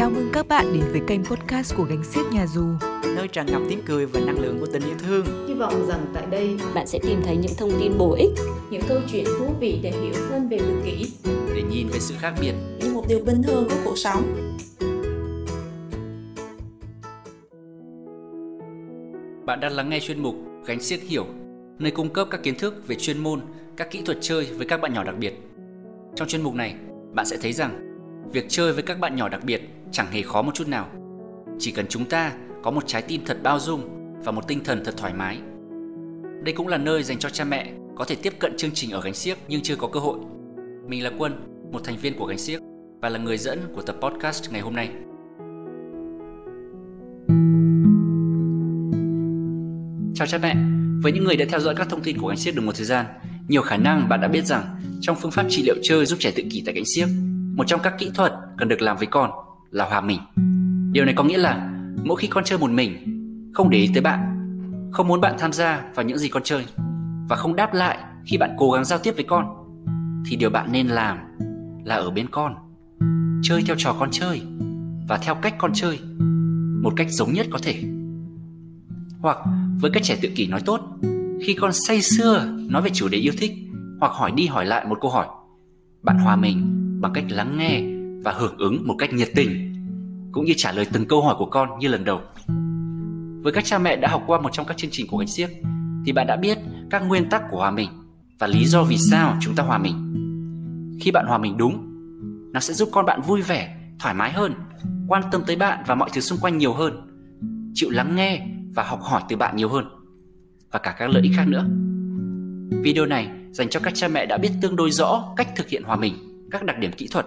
Chào mừng các bạn đến với kênh podcast của Gánh Xiếc Nhà Dù. Nơi tràn ngập tiếng cười và năng lượng của tình yêu thương. Hy vọng rằng tại đây bạn sẽ tìm thấy những thông tin bổ ích Những câu chuyện thú vị để hiểu hơn về tự kỷ Để nhìn về sự khác biệt. Như một điều bình thường của cuộc sống. Bạn đang lắng nghe chuyên mục Gánh Xiếc Hiểu Nơi cung cấp các kiến thức về chuyên môn, các kỹ thuật chơi với các bạn nhỏ đặc biệt. Trong chuyên mục này, bạn sẽ thấy rằng Việc chơi với các bạn nhỏ đặc biệt chẳng hề khó một chút nào. Chỉ cần chúng ta có một trái tim thật bao dung và một tinh thần thật thoải mái. Đây cũng là nơi dành cho cha mẹ có thể tiếp cận chương trình ở gánh xiếc nhưng chưa có cơ hội. Mình là Quân, một thành viên của gánh xiếc và là người dẫn của tập podcast ngày hôm nay. Chào cha mẹ, với những người đã theo dõi các thông tin của gánh xiếc được một thời gian, nhiều khả năng bạn đã biết rằng trong phương pháp trị liệu chơi giúp trẻ tự kỷ tại gánh xiếc, một trong các kỹ thuật cần được làm với con là hòa mình. Điều này có nghĩa là mỗi khi con chơi một mình, không để ý tới bạn, không muốn bạn tham gia vào những gì con chơi và không đáp lại khi bạn cố gắng giao tiếp với con thì điều bạn nên làm là ở bên con, chơi theo trò con chơi và theo cách con chơi, một cách giống nhất có thể. Hoặc với các trẻ tự kỷ nói tốt, khi con say sưa nói về chủ đề yêu thích hoặc hỏi đi hỏi lại một câu hỏi, bạn hòa mình bằng cách lắng nghe và hưởng ứng một cách nhiệt tình cũng như trả lời từng câu hỏi của con như lần đầu. Với các cha mẹ đã học qua một trong các chương trình của gánh xiếc thì bạn đã biết các nguyên tắc của hòa mình và lý do vì sao chúng ta hòa mình. Khi bạn hòa mình đúng, nó sẽ giúp con bạn vui vẻ, thoải mái hơn, quan tâm tới bạn và mọi thứ xung quanh nhiều hơn, chịu lắng nghe và học hỏi từ bạn nhiều hơn và cả các lợi ích khác nữa. Video này dành cho các cha mẹ đã biết tương đối rõ cách thực hiện hòa mình các đặc điểm kỹ thuật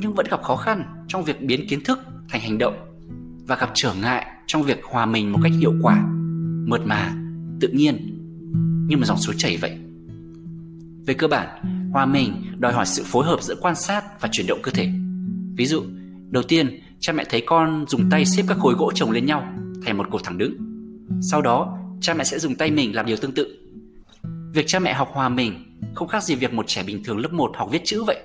nhưng vẫn gặp khó khăn trong việc biến kiến thức thành hành động và gặp trở ngại trong việc hòa mình một cách hiệu quả, mượt mà, tự nhiên, như một dòng suối chảy vậy. Về cơ bản, hòa mình đòi hỏi sự phối hợp giữa quan sát và chuyển động cơ thể. Ví dụ, đầu tiên, cha mẹ thấy con dùng tay xếp các khối gỗ chồng lên nhau thành một cột thẳng đứng. Sau đó, cha mẹ sẽ dùng tay mình làm điều tương tự. Việc cha mẹ học hòa mình không khác gì việc một trẻ bình thường lớp 1 học viết chữ vậy.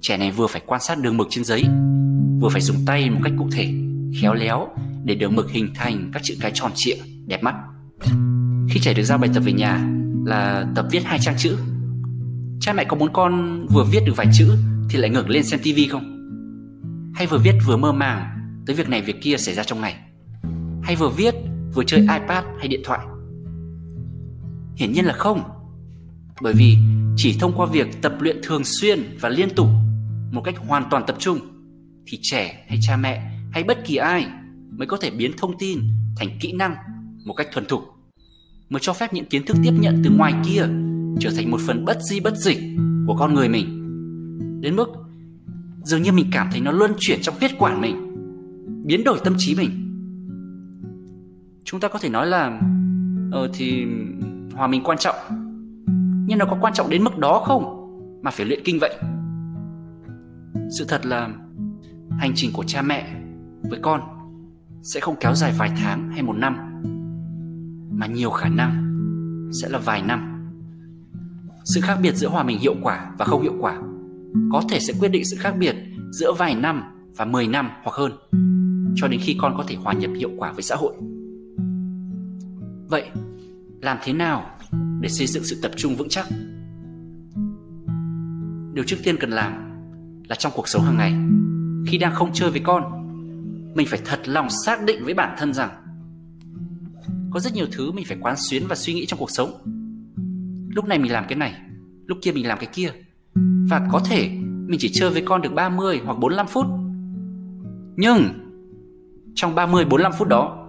Trẻ này vừa phải quan sát đường mực trên giấy, vừa phải dùng tay một cách cụ thể, khéo léo để đường mực hình thành các chữ cái tròn trịa, đẹp mắt. Khi trẻ được giao bài tập về nhà là tập viết hai trang chữ, cha mẹ có muốn con vừa viết được vài chữ thì lại ngẩng lên xem tivi không? Hay vừa viết vừa mơ màng tới việc này việc kia xảy ra trong ngày? Hay vừa viết vừa chơi iPad hay điện thoại? Hiển nhiên là không bởi vì chỉ thông qua việc tập luyện thường xuyên và liên tục một cách hoàn toàn tập trung, thì trẻ hay cha mẹ hay bất kỳ ai mới có thể biến thông tin thành kỹ năng một cách thuần thục mới cho phép những kiến thức tiếp nhận từ ngoài kia trở thành một phần bất di bất dịch của con người mình. Đến mức dường như mình cảm thấy nó luân chuyển trong huyết quản mình, biến đổi tâm trí mình. Chúng ta có thể nói là ờ thì hòa mình quan trọng. Nhưng nó có quan trọng đến mức đó không mà phải luyện kinh vậy? Sự thật là, hành trình của cha mẹ với con sẽ không kéo dài vài tháng hay một năm, mà nhiều khả năng sẽ là vài năm. Sự khác biệt giữa hòa mình hiệu quả và không hiệu quả có thể sẽ quyết định sự khác biệt giữa vài năm và 10 năm hoặc hơn, cho đến khi con có thể hòa nhập hiệu quả với xã hội. Vậy, làm thế nào để xây dựng sự tập trung vững chắc? Điều trước tiên cần làm là trong cuộc sống hàng ngày. Khi đang không chơi với con, mình phải thật lòng xác định với bản thân rằng có rất nhiều thứ mình phải quán xuyến và suy nghĩ trong cuộc sống. Lúc này mình làm cái này, lúc kia mình làm cái kia. Và có thể mình chỉ chơi với con được 30 hoặc 45 phút. Nhưng trong 30 45 phút đó,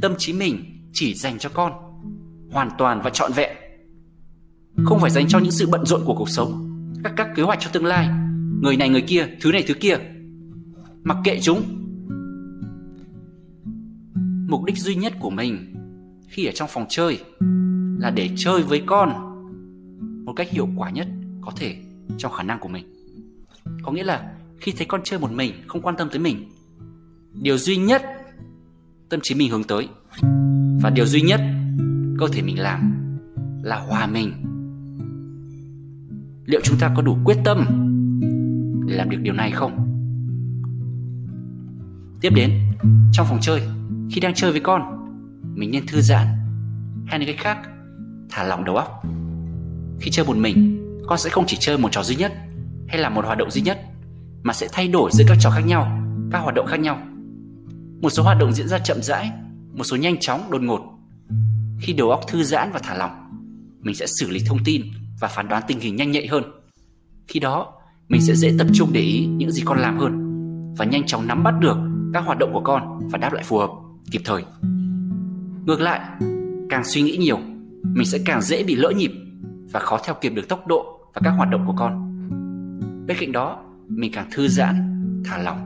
tâm trí mình chỉ dành cho con hoàn toàn và trọn vẹn. Không phải dành cho những sự bận rộn của cuộc sống, các các kế hoạch cho tương lai người này người kia, thứ này thứ kia. Mặc kệ chúng. Mục đích duy nhất của mình khi ở trong phòng chơi là để chơi với con một cách hiệu quả nhất có thể trong khả năng của mình. Có nghĩa là khi thấy con chơi một mình, không quan tâm tới mình, điều duy nhất tâm trí mình hướng tới và điều duy nhất cơ thể mình làm là hòa mình. Liệu chúng ta có đủ quyết tâm để làm được điều này không Tiếp đến, trong phòng chơi, khi đang chơi với con, mình nên thư giãn hay nói cách khác, thả lỏng đầu óc. Khi chơi một mình, con sẽ không chỉ chơi một trò duy nhất hay là một hoạt động duy nhất mà sẽ thay đổi giữa các trò khác nhau, các hoạt động khác nhau. Một số hoạt động diễn ra chậm rãi, một số nhanh chóng, đột ngột. Khi đầu óc thư giãn và thả lỏng, mình sẽ xử lý thông tin và phán đoán tình hình nhanh nhạy hơn. Khi đó, mình sẽ dễ tập trung để ý những gì con làm hơn và nhanh chóng nắm bắt được các hoạt động của con và đáp lại phù hợp, kịp thời. Ngược lại, càng suy nghĩ nhiều, mình sẽ càng dễ bị lỡ nhịp và khó theo kịp được tốc độ và các hoạt động của con. Bên cạnh đó, mình càng thư giãn, thả lỏng.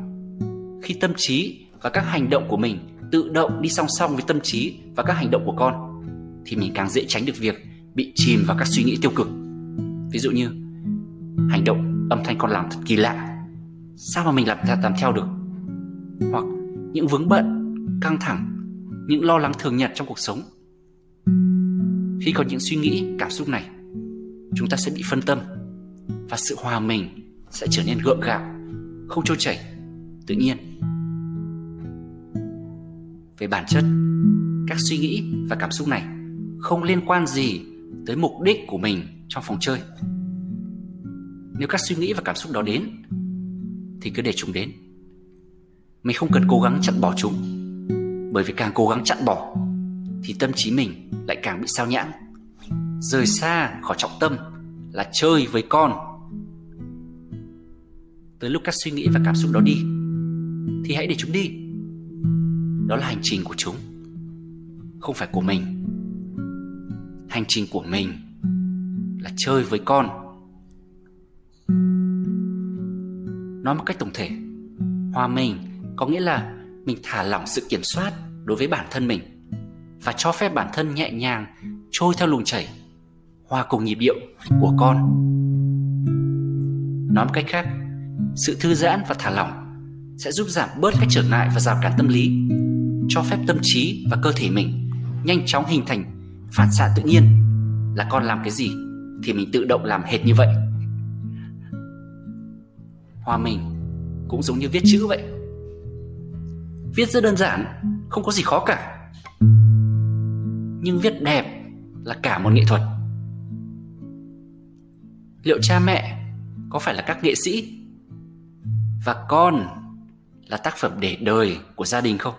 Khi tâm trí và các hành động của mình tự động đi song song với tâm trí và các hành động của con thì mình càng dễ tránh được việc bị chìm vào các suy nghĩ tiêu cực. Ví dụ như hành động âm thanh con làm thật kỳ lạ. Sao mà mình làm làm theo được? Hoặc những vướng bận, căng thẳng, những lo lắng thường nhật trong cuộc sống. Khi có những suy nghĩ, cảm xúc này, chúng ta sẽ bị phân tâm và sự hòa mình sẽ trở nên gượng gạo, không trôi chảy, tự nhiên. Về bản chất, các suy nghĩ và cảm xúc này không liên quan gì tới mục đích của mình trong phòng chơi. Nếu các suy nghĩ và cảm xúc đó đến, thì cứ để chúng đến. Mình không cần cố gắng chặn bỏ chúng. Bởi vì càng cố gắng chặn bỏ, thì tâm trí mình lại càng bị sao nhãng. Rời xa khỏi trọng tâm là chơi với con tới lúc các suy nghĩ và cảm xúc đó đi, thì hãy để chúng đi đó là hành trình của chúng, không phải của mình hành trình của mình là chơi với con nói một cách tổng thể, hòa mình có nghĩa là mình thả lỏng sự kiểm soát đối với bản thân mình và cho phép bản thân nhẹ nhàng trôi theo luồng chảy, hòa cùng nhịp điệu của con. Nói một cách khác, sự thư giãn và thả lỏng sẽ giúp giảm bớt các trở ngại và rào cản tâm lý, cho phép tâm trí và cơ thể mình nhanh chóng hình thành phản xạ tự nhiên. Là con làm cái gì thì mình tự động làm hệt như vậy hòa mình cũng giống như viết chữ vậy. Viết rất đơn giản, không có gì khó cả. Nhưng viết đẹp là cả một nghệ thuật. Liệu cha mẹ có phải là các nghệ sĩ? Và con là tác phẩm để đời của gia đình không?